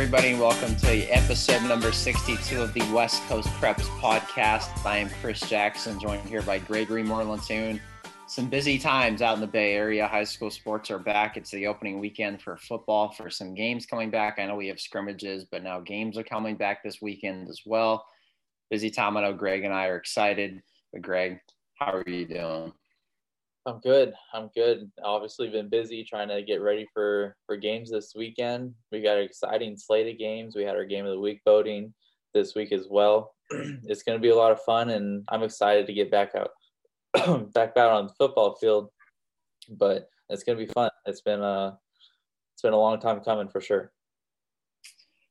everybody, welcome to episode number 62 of the West Coast Preps podcast. I am Chris Jackson, joined here by Gregory Morlantoon. Some busy times out in the Bay Area. High school sports are back. It's the opening weekend for football, for some games coming back. I know we have scrimmages, but now games are coming back this weekend as well. Busy time. I know Greg and I are excited. But, Greg, how are you doing? I'm good. I'm good. Obviously, been busy trying to get ready for for games this weekend. We got an exciting slate of games. We had our game of the week voting this week as well. it's going to be a lot of fun, and I'm excited to get back out back out on the football field. But it's going to be fun. It's been a it's been a long time coming for sure.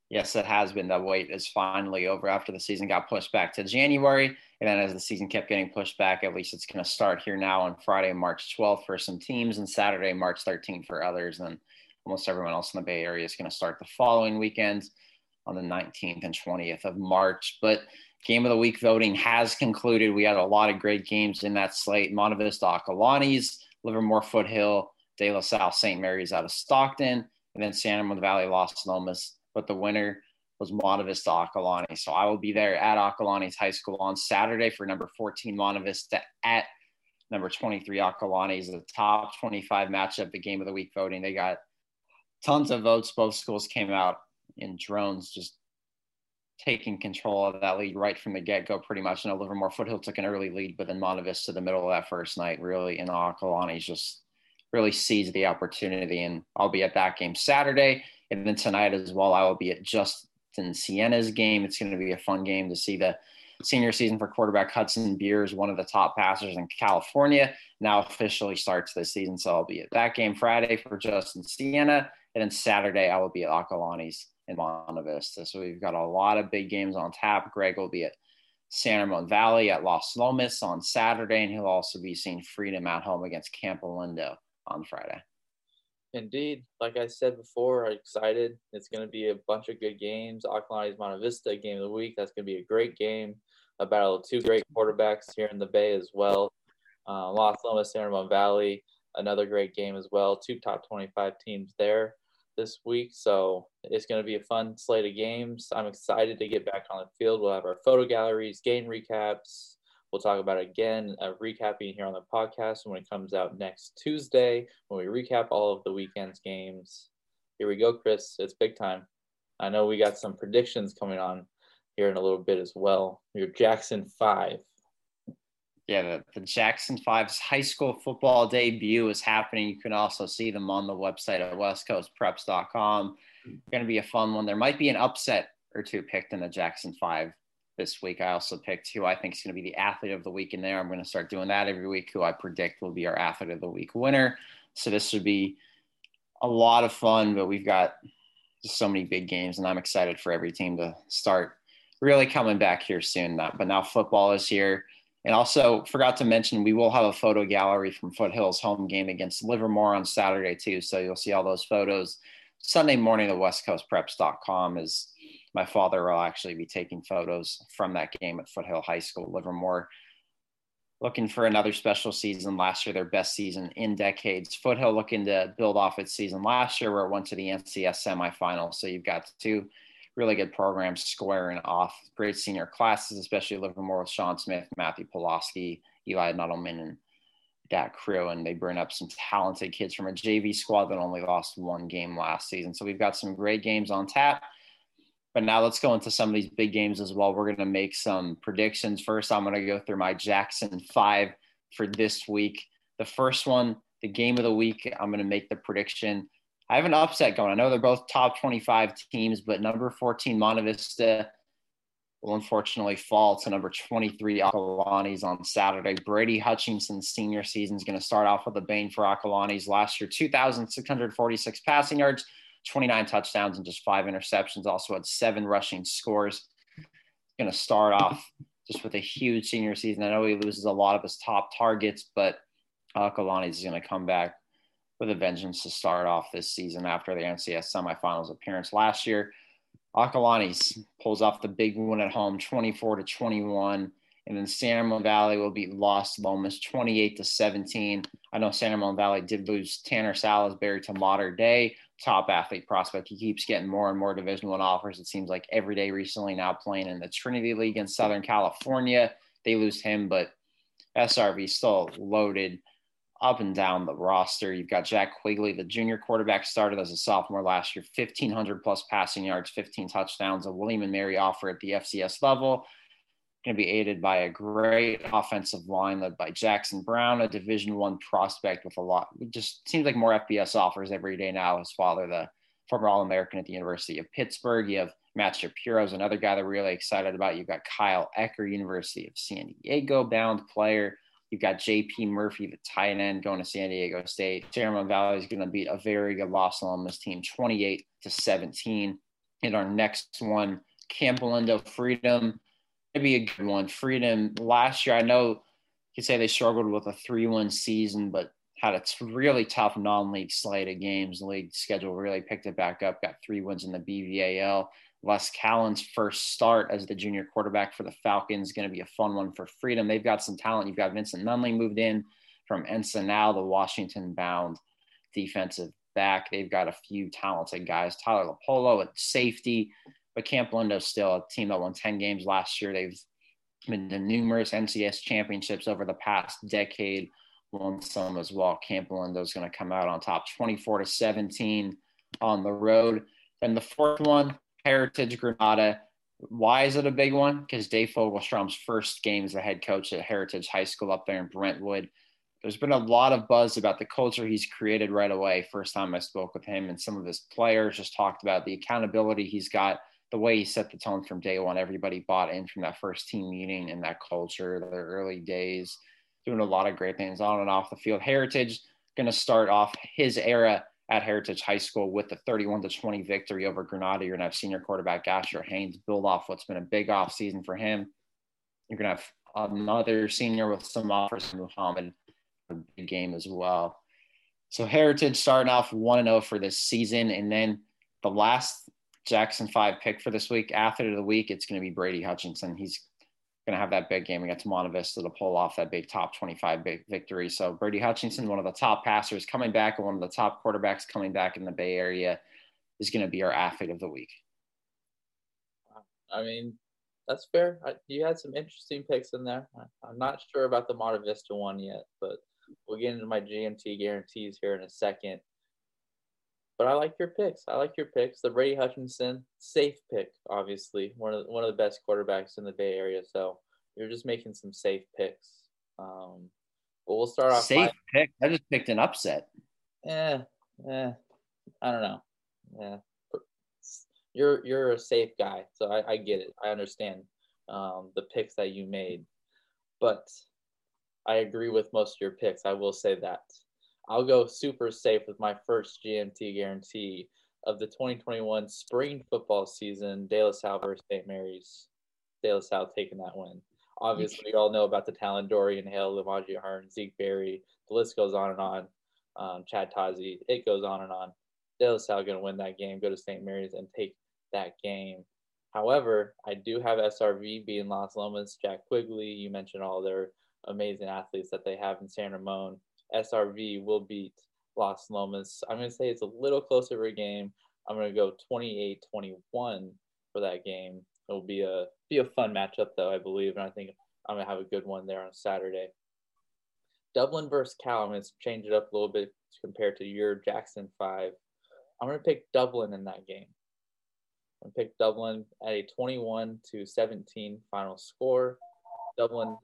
Yes, it has been. The wait is finally over after the season got pushed back to January. And then as the season kept getting pushed back, at least it's going to start here now on Friday, March 12th for some teams and Saturday, March 13th for others. And almost everyone else in the Bay Area is going to start the following weekend on the 19th and 20th of March. But game of the week voting has concluded. We had a lot of great games in that slate. Monte Vista Acalanes, Livermore Foothill, De La Salle St. Mary's out of Stockton, and then San Ramon Valley Las Lomas but the winner was Monte Vista Acalanes. So I will be there at Acalanes High School on Saturday for number 14 Montevista at number 23 Acalanes, the top 25 matchup, the game of the week voting. They got tons of votes. Both schools came out in drones, just taking control of that lead right from the get go, pretty much. I know Livermore Foothill took an early lead, but then Monte Vista, the middle of that first night, really, and Acalanes just really seized the opportunity. And I'll be at that game Saturday. And then tonight as well, I will be at Justin Siena's game. It's going to be a fun game to see the senior season for quarterback Hudson Beers, one of the top passers in California, now officially starts this season. So I'll be at that game Friday for Justin Siena. And then Saturday, I will be at Acalanes in Monte Vista. So we've got a lot of big games on tap. Greg will be at San Ramon Valley at Las Lomas on Saturday, and he'll also be seeing Freedom at home against Campolindo on Friday. Indeed, like I said before, I'm excited. It's going to be a bunch of good games. Acalanes Monte Vista game of the week. That's going to be a great game. A battle of two great quarterbacks here in the Bay as well. Uh, Las Lomas, San Ramon Valley, another great game as well. Two top 25 teams there this week. So it's going to be a fun slate of games. I'm excited to get back on the field. We'll have our photo galleries, game recaps, We'll talk about it again, uh, recapping here on the podcast when it comes out next Tuesday when we recap all of the weekend's games. Here we go, Chris. It's big time. I know we got some predictions coming on here in a little bit as well. Your Jackson 5. Yeah, the, the Jackson Five's high school football debut is happening. You can also see them on the website at westcoastpreps.com. Going to be a fun one. There might be an upset or two picked in the Jackson Five this week. I also picked who I think is going to be the athlete of the week in there. I'm going to start doing that every week, who I predict will be our athlete of the week winner. So this should be a lot of fun, but we've got so many big games, and I'm excited for every team to start really coming back here soon. But now football is here. And also forgot to mention we will have a photo gallery from Foothill's home game against Livermore on Saturday too. So you'll see all those photos Sunday morning at westcoastpreps.com is my father will actually be taking photos from that game at Foothill High School, Livermore. Looking for another special season last year, their best season in decades. Foothill looking to build off its season last year, where it went to the NCS semifinals. So you've got two really good programs squaring off. Great senior classes, especially Livermore with Sean Smith, Matthew Pulaski, Eli Nuttleman, and that crew. And they bring up some talented kids from a JV squad that only lost one game last season. So we've got some great games on tap. But now let's go into some of these big games as well. We're going to make some predictions. First, I'm going to go through my Jackson five for this week. The first one, the game of the week, I'm going to make the prediction. I have an upset going. I know they're both top 25 teams, but number 14, Monte Vista, will unfortunately fall to number 23, Acalanes on Saturday. Brady Hutchinson's senior season is going to start off with a bane for Acalanes last year 2,646 passing yards, 29 touchdowns and just five interceptions. Also had seven rushing scores. Going to start off just with a huge senior season. I know he loses a lot of his top targets, but uh, Acalanes is going to come back with a vengeance to start off this season after the NCS semifinals appearance last year. Uh, Acalanes pulls off the big one at home, 24 to 21. And then San Ramon Valley will beat Las Lomas 28 to 17. I know San Ramon Valley did lose Tanner Salisbury to Mater Dei, top athlete prospect. He keeps getting more and more Division One offers. It seems like every day recently. Now playing in the Trinity League in Southern California, they lose him, but SRV still loaded up and down the roster. You've got Jack Quigley, the junior quarterback, started as a sophomore last year, 1,500 plus passing yards, 15 touchdowns, a William and Mary offer at the FCS level. Going to be aided by a great offensive line led by Jackson Brown, a Division One prospect with a lot. It just seems like more FBS offers every day now. His father, the former All American at the University of Pittsburgh. You have Matt Shapiro is another guy that we're really excited about. You've got Kyle Ecker, University of San Diego bound player. You've got JP Murphy, the tight end, going to San Diego State. San Ramon Valley is going to beat a very good Las Lomas team, 28 to 17. In our next one, Campolindo Freedom, maybe a good one. Freedom last year, I know you could say they struggled with a 3 1 season, but had a really tough non league slate of games. The league schedule really picked it back up, got three wins in the BVAL. Les Callen's first start as the junior quarterback for the Falcons is going to be a fun one for Freedom. They've got some talent. You've got Vincent Nunley moved in from Ensenada, the Washington bound defensive back. They've got a few talented guys. Tyler Lapolo at safety, but Campolindo's still a team that won 10 games last year. They've been to numerous NCS championships over the past decade, won some as well. Campolindo's going to come out on top 24 to 17 on the road. And the fourth one, Heritage Granada. Why is it a big one? Because Dave Fogelstrom's first game as the head coach at Heritage High School up there in Brentwood. There's been a lot of buzz about the culture he's created right away. First time I spoke with him and some of his players just talked about the accountability he's got, the way he set the tone from day one. Everybody bought in from that first team meeting and that culture, the early days, doing a lot of great things on and off the field. Heritage going to start off his era at Heritage High School with the 31 to 20 victory over Granada. You're to have senior quarterback Asher Haynes build off what's been a big off season for him. You're going to have another senior with some offers from Muhammad, a big game as well. So Heritage starting off 1 0 for this season. And then the last Jackson 5 pick for this week, athlete of the week, it's going to be Brady Hutchinson. He's going to have that big game against Monte Vista to pull off that big top 25 big victory. So Brady Hutchinson, one of the top passers coming back and one of the top quarterbacks coming back in the Bay Area is going to be our athlete of the week. I mean, that's fair. I, you had some interesting picks in there. I, am not sure about the Monte Vista one yet, but we'll get into my GMT guarantees here in a second. But I like your picks. I like your picks. The Brady Hutchinson, safe pick, obviously. One of the, one of the best quarterbacks in the Bay Area. So you're just making some safe picks. Um, but we'll start off. Safe pick. I just picked an upset. Yeah, yeah. I don't know. Yeah, you're you're a safe guy, so I, I get it. I understand um, the picks that you made, but I agree with most of your picks. I will say that. I'll go super safe with my first GMT guarantee of the 2021 spring football season. De La Salle versus St. Mary's. De La Salle taking that win. Obviously, we all know about the talent Dorian Hale, Lamaji Hearn, Zeke Berry. The list goes on and on. Um, Chad Tazi. It goes on and on. De La Salle going to win that game, go to St. Mary's, and take that game. However, I do have SRV being Las Lomas, Jack Quigley. You mentioned all their amazing athletes that they have in San Ramon. SRV will beat Las Lomas. I'm going to say it's a little closer of a game. I'm going to go 28-21 for that game. It will be a be a fun matchup though, I believe, and I think I'm going to have a good one there on Saturday. Dublin versus Cal. I'm going to change it up a little bit compared to your Jackson five. I'm going to pick Dublin in that game. I'm going to pick Dublin at a 21 to 17 final score. Dublin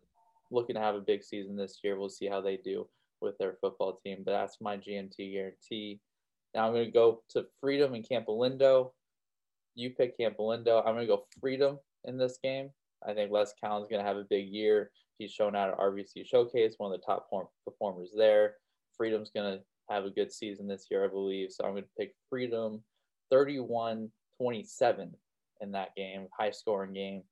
looking to have a big season this year. We'll see how they do with their football team. But that's my GMT guarantee. Now I'm going to go to Freedom and Campolindo. You pick Campolindo. I'm going to go Freedom in this game. I think Les Callen's going to have a big year. He's shown out at RVC Showcase, one of the top performers there. Freedom's going to have a good season this year, I believe. So I'm going to pick Freedom 31 27 in that game, high scoring game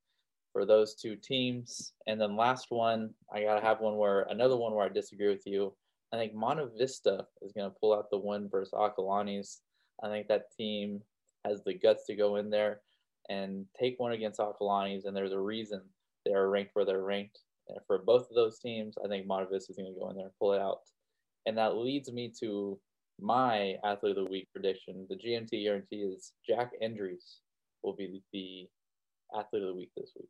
for those two teams. And then last one, I got to have one where another one where I disagree with you. I think Monte Vista is going to pull out the win versus Acalanes. I think that team has the guts to go in there and take one against Acalanes, and there's a reason they're ranked where they're ranked. And for both of those teams, I think Monte Vista is going to go in there and pull it out. And that leads me to my athlete of the week prediction, the GMT guarantee is Jack Endries will be the athlete of the week this week.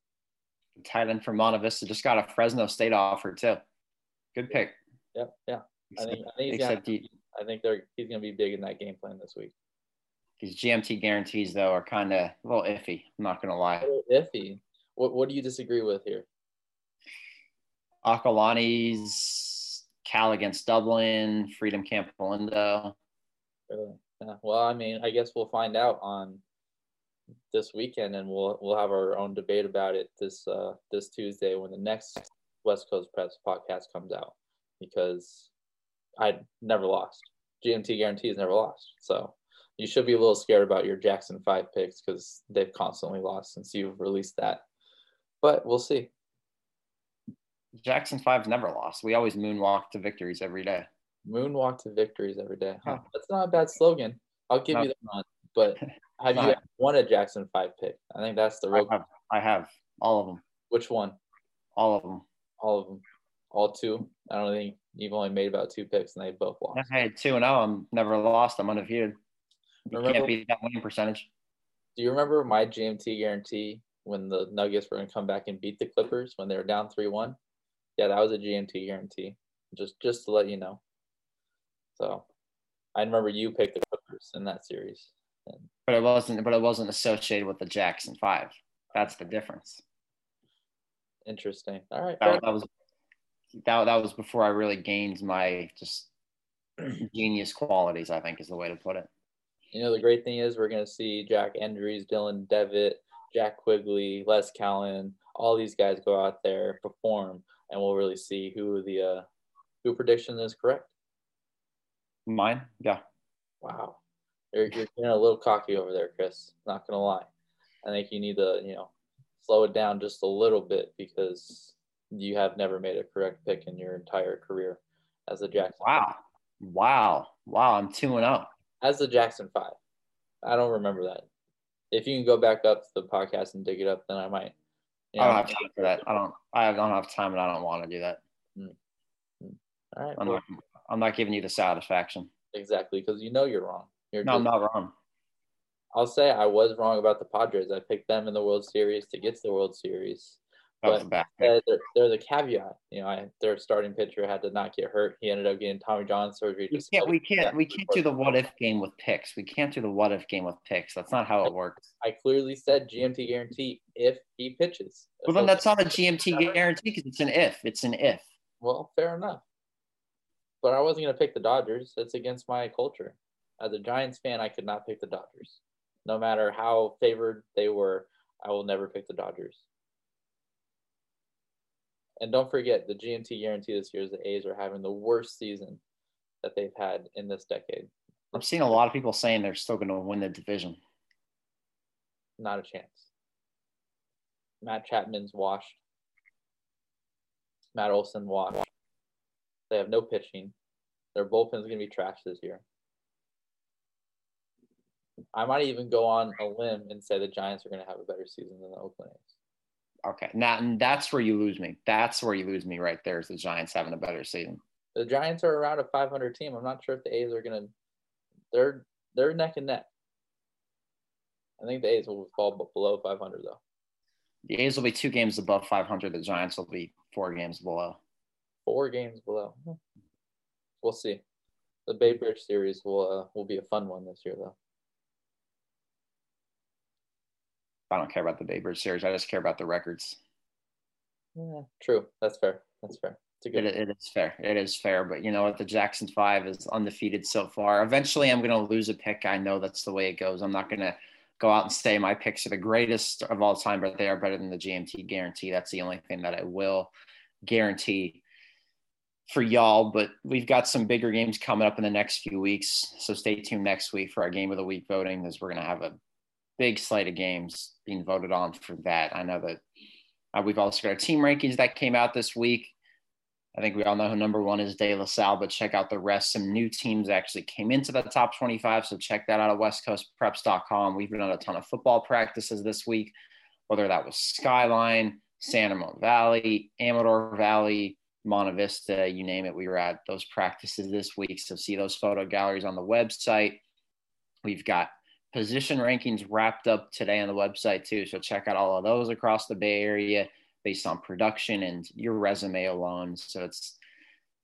Tight end from Monte Vista just got a Fresno State offer too. Good pick. Yep, yeah. I think I think, he's gonna, I think they're he's going to be big in that game plan this week. These GMT guarantees though are kind of a little iffy. I'm not going to lie. Iffy. What What do you disagree with here? Acalanes Cal against Dublin, Freedom Campolindo. Really? Yeah. Well, I mean, I guess we'll find out on this weekend, and we'll we'll have our own debate about it this uh, this Tuesday when the next West Coast Preps podcast comes out, because I never lost. GMT guarantees never lost, so you should be a little scared about your Jackson Five picks because they've constantly lost since you've released that. But we'll see. Jackson Five's never lost. We always moonwalk to victories every day. Moonwalk to victories every day. Huh. That's not a bad slogan. I'll give no. you that one. But have you won a Jackson Five pick? I think that's the real. I have, I have all of them. Which one? All of them. All of them. All two. I don't think you've only made about two picks, and they both lost. I had two and zero. Oh. I'm never lost. I'm undefeated. You remember, can't beat that winning percentage. Do you remember my GMT guarantee when the Nuggets were going to come back and beat the Clippers when they were down three one? Yeah, that was a GMT guarantee. Just just to let you know. So, I remember you picked the Clippers in that series. But it wasn't. But it wasn't associated with the Jackson Five. That's the difference. Interesting. All right. That, that was that, that was before I really gained my just genius qualities. I think is the way to put it. You know, the great thing is we're going to see Jack Endries, Dylan Devitt, Jack Quigley, Les Callan, all these guys go out there perform, and we'll really see who the uh, who prediction is correct. Mine, yeah. Wow, you're you're getting a little cocky over there, Chris. Not gonna lie. I think you need to you know slow it down just a little bit because you have never made a correct pick in your entire career as a Jackson. Wow, wow, wow! I'm two and zero oh. as the Jackson Five. I don't remember that. If you can go back up to the podcast and dig it up, then I might. You know, I don't have time for that. I don't. I don't have time, and I don't want to do that. Mm-hmm. All right. I'm, well, not, I'm not giving you the satisfaction. Exactly, because you know you're wrong. You're no, just, I'm not wrong. I'll say I was wrong about the Padres. I picked them in the World Series to get to the World Series. But uh, there, there's a caveat. You know, I, their starting pitcher had to not get hurt. He ended up getting Tommy John surgery. We can't. We can't. We can't do the what if game with picks. We can't do the what if game with picks. That's not how it works. I clearly said GMT guarantee if he pitches. Well, then that's not a GMT guarantee because it's an if. It's an if. Well, fair enough. But I wasn't going to pick the Dodgers. That's against my culture. As a Giants fan, I could not pick the Dodgers. No matter how favored they were, I will never pick the Dodgers. And don't forget, the GMT guarantee this year is the A's are having the worst season that they've had in this decade. I've seen a lot of people saying they're still going to win the division. Not a chance. Matt Chapman's washed. Matt Olson washed. They have no pitching. Their bullpen's going to be trash this year. I might even go on a limb and say the Giants are going to have a better season than the Oakland A's. Okay, now and that's where you lose me. That's where you lose me right there. Is the Giants having a better season? The Giants are around a 500 team. I'm not sure if the A's are gonna. They're they're neck and neck. I think the A's will fall below 500 though. The A's will be two games above 500. The Giants will be four games below. Four games below. We'll see. The Bay Bridge series will uh, will be a fun one this year though. I don't care about the Babe Ruth series. I just care about the records. Yeah, true. That's fair. That's fair. It, it is fair. It is fair. But you know what? The Jackson Five is undefeated so far. Eventually, I'm going to lose a pick. I know that's the way it goes. I'm not going to go out and say my picks are the greatest of all time, but they are better than the GMT guarantee. That's the only thing that I will guarantee for y'all. But we've got some bigger games coming up in the next few weeks. So stay tuned next week for our game of the week voting, as we're going to have a big slate of games being voted on for that. I know that uh, we've also got our team rankings that came out this week. I think we all know who number one is De La Salle, but check out the rest. Some new teams actually came into the top 25, so check that out at westcoastpreps.com. We've done a ton of football practices this week, whether that was Skyline, San Ramon Valley, Amador Valley, Monte Vista, you name it. We were at those practices this week. So see those photo galleries on the website. We've got position rankings wrapped up today on the website too. So check out all of those across the Bay Area based on production and your resume alone. So it's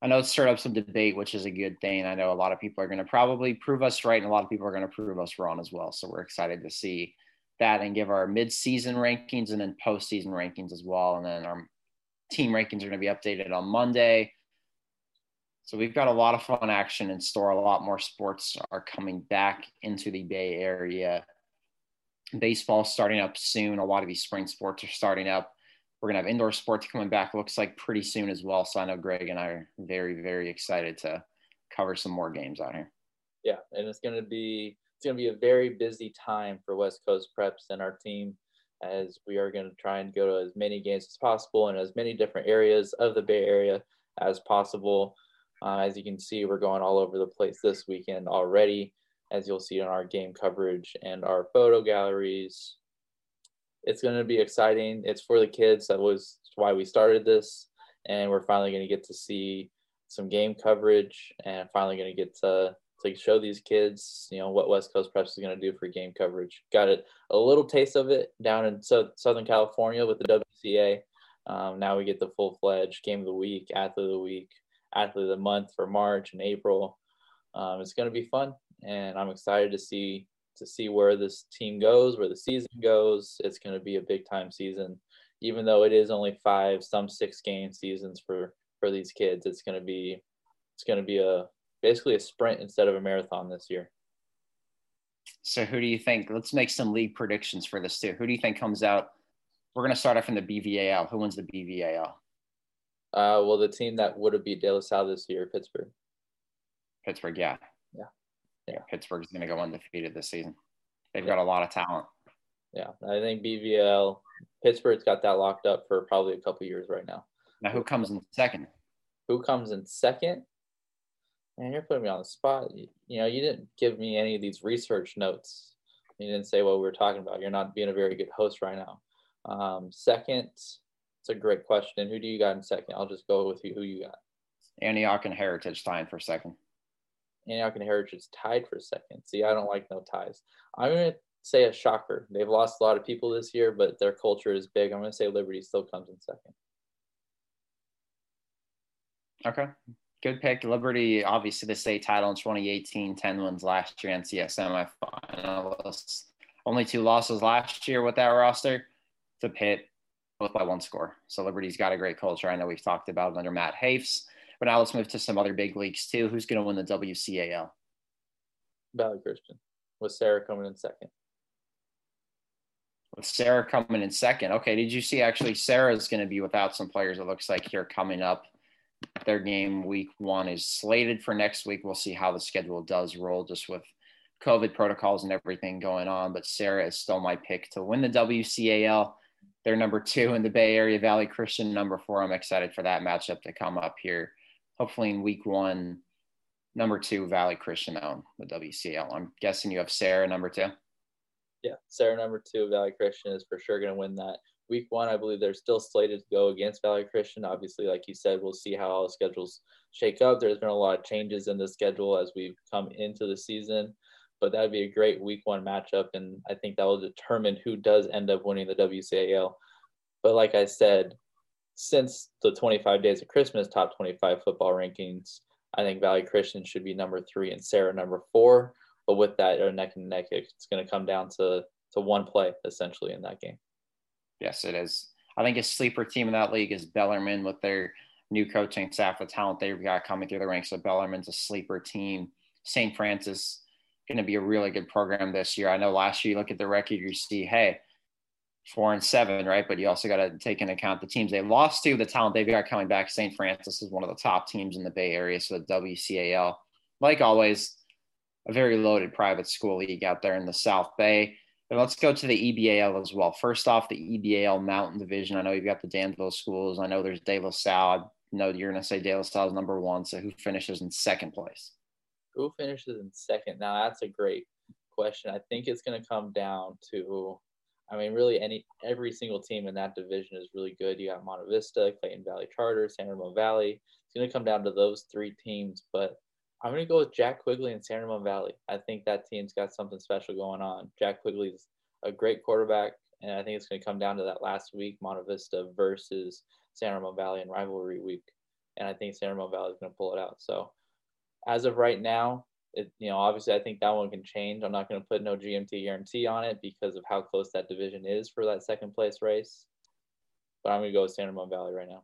I know it's stirred up some debate, which is a good thing. I know a lot of people are going to probably prove us right, and a lot of people are going to prove us wrong as well. So we're excited to see that and give our mid-season rankings and then postseason rankings as well. And then our team rankings are going to be updated on Monday. So we've got a lot of fun action in store. A lot more sports are coming back into the Bay Area. Baseball starting up soon. A lot of these spring sports are starting up. We're gonna have indoor sports coming back. Looks like pretty soon as well. So I know Greg and I are very, very excited to cover some more games out here. Yeah, and it's gonna be it's gonna be a very busy time for West Coast Preps and our team as we are going to try and go to as many games as possible in as many different areas of the Bay Area as possible. Uh, as you can see, we're going all over the place this weekend already, as you'll see in our game coverage and our photo galleries. It's going to be exciting. It's for the kids. That was why we started this. And we're finally going to get to see some game coverage and finally going to get to to show these kids, you know, what West Coast Preps is going to do for game coverage. Got it a little taste of it down in so, Southern California with the WCA. Um, now we get the full fledged game of the week, athlete of the week, athlete of the month for March and April. Um, it's going to be fun, and I'm excited to see to see where this team goes, where the season goes. It's going to be a big time season, even though it is only five, some six game seasons for for these kids. It's going to be it's going to be a basically a sprint instead of a marathon this year. So who do you think? Let's make some league predictions for this too. Who do you think comes out? We're going to start off in the BVAL. Who wins the BVAL? Uh, well, the team that would have beat De La Salle this year, Pittsburgh. Pittsburgh, yeah. Yeah. Yeah, Pittsburgh's going to go undefeated this season. They've yeah. got a lot of talent. Yeah, I think BVL, Pittsburgh's got that locked up for probably a couple years right now. Now, who comes in second? Who comes in second? man, you're putting me on the spot. You, you, know, you didn't give me any of these research notes. You didn't say what we were talking about. You're not being a very good host right now. Um, second, it's a great question. Who do you got in second? I'll just go with you. Who you got? Antioch and Heritage tying for second. Antioch and Heritage tied for second. See, I don't like no ties. I'm going to say a shocker. They've lost a lot of people this year, but their culture is big. I'm going to say Liberty still comes in second. Okay good pick. Liberty, obviously the state title in 2018, 10 wins last year, NCS semifinalists. Only two losses last year with that roster to Pitt, both by one score. So Liberty's got a great culture. I know we've talked about it under Matt Hafes. But now let's move to some other big leagues too. Who's going to win the WCAL? Valley Christian, with Serra coming in second. With Serra coming in second. Okay, did you see actually Serra's going to be without some players, it looks like here coming up their game week one is slated for next week. We'll see how the schedule does roll just with COVID protocols and everything going on. But Serra is still my pick to win the WCAL. They're number two in the Bay Area Valley Christian, number four. I'm excited for that matchup to come up here. Hopefully in week one, number two Valley Christian on the WCL. I'm guessing you have Serra number two. Yeah, Serra number two Valley Christian is for sure going to win that week one, I believe they're still slated to go against Valley Christian. Obviously, like you said, we'll see how all the schedules shake up. There's been a lot of changes in the schedule as we've come into the season, but that'd be a great week one matchup, and I think that will determine who does end up winning the WCAL. But like I said, since the 25 days of Christmas top 25 football rankings, I think Valley Christian should be number three and Serra number four. But with that, or neck and neck, it's going to come down to to one play essentially in that game. Yes, it is. I think a sleeper team in that league is Bellarmine with their new coaching staff, the talent they've got coming through the ranks. So Bellarmine's a sleeper team. St. Francis going to be a really good program this year. I know last year you look at the record, you see, hey, four and seven, right? But you also got to take into account the teams they lost to, the talent they've got coming back. St. Francis is one of the top teams in the Bay Area, so the WCAL, like always, a very loaded private school league out there in the South Bay. And let's go to the EBAL as well. First off, the EBAL Mountain Division. I know you've got the Danville schools. I know there's De La Salle. I know you're going to say De La Salle is number one. So who finishes in second place? Who finishes in second? Now that's a great question. I think it's going to come down to. I mean, really, any every single team in that division is really good. You got Monte Vista, Clayton Valley Charter, San Ramon Valley. It's going to come down to those three teams, but I'm going to go with Jack Quigley and San Ramon Valley. I think that team's got something special going on. Jack Quigley's a great quarterback, and I think it's going to come down to that last week, Monte Vista versus San Ramon Valley in rivalry week, and I think San Ramon Valley is going to pull it out. So, as of right now, it, you know, obviously, I think that one can change. I'm not going to put no GMT guarantee on it because of how close that division is for that second place race. But I'm going to go with San Ramon Valley right now.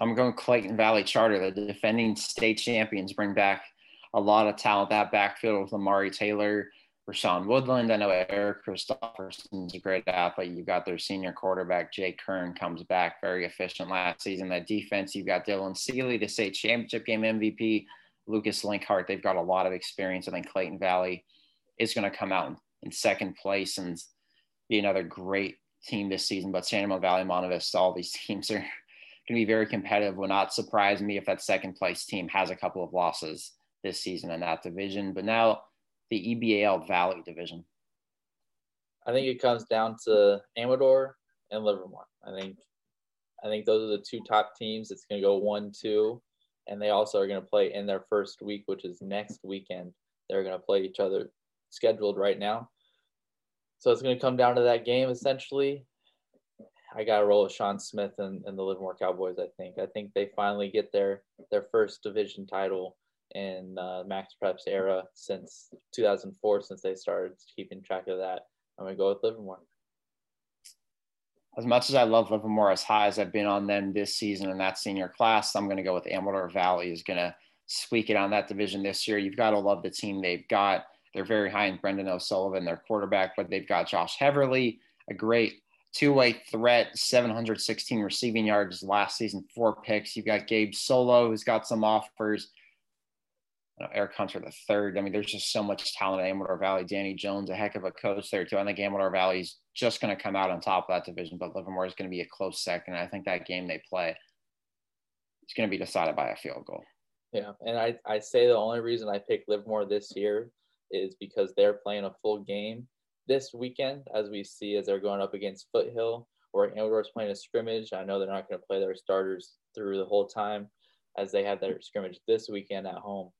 I'm going Clayton Valley Charter. The defending state champions bring back a lot of talent. That backfield with Amari Taylor, Rashawn Woodland. I know Eric Christopherson's a great athlete. You've got their senior quarterback, Jake Kern, comes back very efficient last season. That defense, you've got Dylan Seeley, the state championship game MVP. Lucas Linkhart. They've got a lot of experience. I think Clayton Valley is going to come out in second place and be another great team this season. But San Ramon Valley, Monte Vista, all these teams are going to be very competitive. Will not surprise me if that second place team has a couple of losses this season in that division. But now the EBAL Valley division. I think it comes down to Amador and Livermore. I think I think those are the two top teams. It's going to go one, two, and they also are going to play in their first week, which is next weekend. They're going to play each other scheduled right now. So it's going to come down to that game essentially. I got to roll with Sean Smith and, and the Livermore Cowboys. I think. I think they finally get their their first division title in uh, Max Preps era since 2004, since they started keeping track of that. I'm gonna go with Livermore as much as I love Livermore, as high as I've been on them this season in that senior class, I'm to go with Amador Valley is to squeak it on that division this year. You've got to love the team they've got. They're very high in Brendan O'Sullivan, their quarterback, but they've got Josh Heverly, a great two-way threat, 716 receiving yards last season, four picks. You've got Gabe Solo, who's got some offers know, Eric Hunter the third. I mean, there's just so much talent at Amador Valley. Danny Jones, a heck of a coach there too. I think Amador Valley's just going to come out on top of that division, but Livermore is going to be a close second. I think that game they play is going to be decided by a field goal. Yeah, and I I say the only reason I picked Livermore this year is because they're playing a full game this weekend, as we see as they're going up against Foothill, or Amador's playing a scrimmage. I know they're not going to play their starters through the whole time, as they have their scrimmage this weekend at home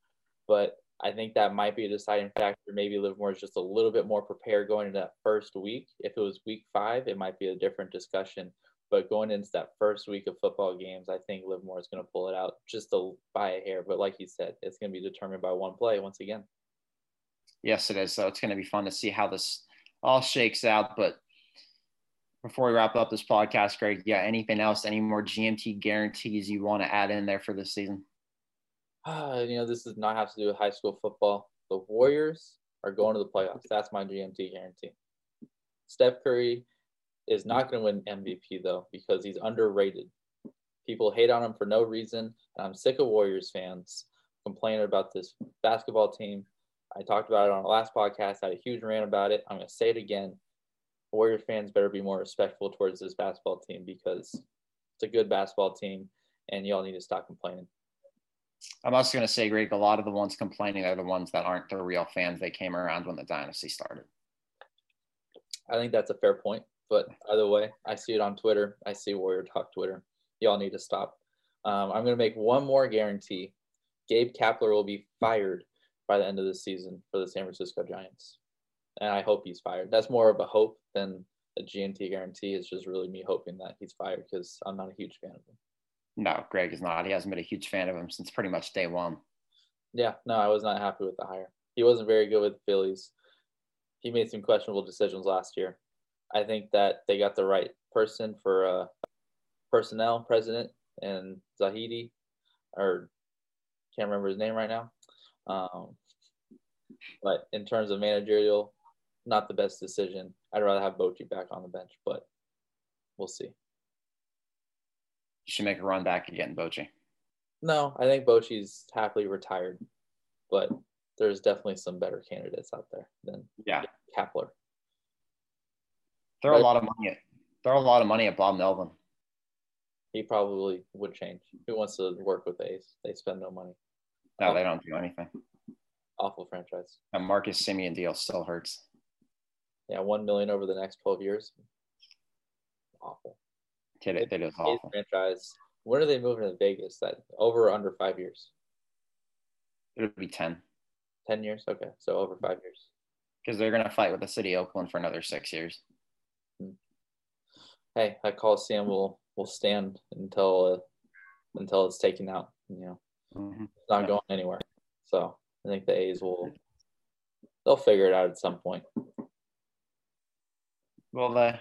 but I think that might be a deciding factor. Maybe Livermore is just a little bit more prepared going into that first week. If it was week five, it might be a different discussion. But going into that first week of football games, I think Livermore is going to pull it out just to, by a hair. But like you said, it's going to be determined by one play once again. Yes, it is. So it's going to be fun to see how this all shakes out. But before we wrap up this podcast, Greg, yeah, anything else, any more GMT guarantees you want to add in there for this season? Uh, you know, this does not have to do with high school football. The Warriors are going to the playoffs. That's my GMT guarantee. Steph Curry is not going to win MVP though because he's underrated. People hate on him for no reason. And I'm sick of Warriors fans complaining about this basketball team. I talked about it on the last podcast. I had a huge rant about it. I'm going to say it again. Warriors fans better be more respectful towards this basketball team because it's a good basketball team and y'all need to stop complaining. I'm also going to say, Greg, a lot of the ones complaining are the ones that aren't the real fans. They came around when the dynasty started. I think that's a fair point. But either way, I see it on Twitter. I see Warrior Talk Twitter. Y'all need to stop. Um, I'm going to make one more guarantee. Gabe Kapler will be fired by the end of the season for the San Francisco Giants. And I hope he's fired. That's more of a hope than a GMT guarantee. It's just really me hoping that he's fired because I'm not a huge fan of him. No, Greg is not. He hasn't been a huge fan of him since pretty much day one. Yeah, no, I was not happy with the hire. He wasn't very good with the Phillies. He made some questionable decisions last year. I think that they got the right person for uh, personnel president and Zaidi, or can't remember his name right now. Um, but in terms of managerial, not the best decision. I'd rather have Bochy back on the bench, but we'll see you should make a run back again, Bochy. No, I think Bochy's happily retired, but there's definitely some better candidates out there than yeah Kapler. Throw a lot of money at throw a lot of money at Bob Melvin. He probably would change. Who wants to work with A's? They spend no money. No, they don't do anything. Awful franchise. A Marcus Semien deal still hurts. Yeah, one million over the next twelve years. Awful. It is awful. Franchise. When are they moving to Vegas? That over or under five years? It'll be ten. Ten years. Okay, so over five years. Because they're gonna fight with the city of Oakland for another six years. Hmm. Hey, that Coliseum will will stand until uh, until it's taken out. You know, mm-hmm. it's not yeah. going anywhere. So I think the A's will they'll figure it out at some point. Well, they.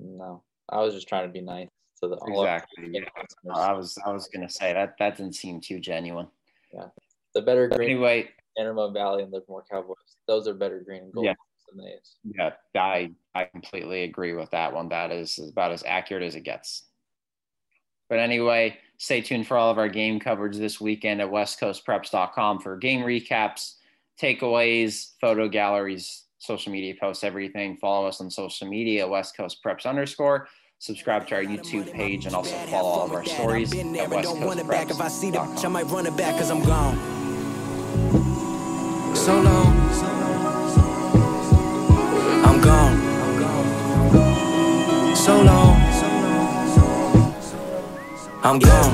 No, I was just trying to be nice to the exactly. Yeah. I was I was gonna say that that didn't seem too genuine. Yeah, the better green. Anyway, Antelope Valley and Livermore Cowboys. Those are better green and gold yeah. than the Yeah, I I completely agree with that one. That is about as accurate as it gets. But anyway, stay tuned for all of our game coverage this weekend at westcoastpreps.com for game recaps, takeaways, photo galleries, social media posts, everything. Follow us on social media, West Coast Preps underscore. Subscribe to our YouTube page and also follow all of our stories at West Coast Preps. If I see the I might run it back because I'm gone. So long. I'm gone. So long. I'm gone.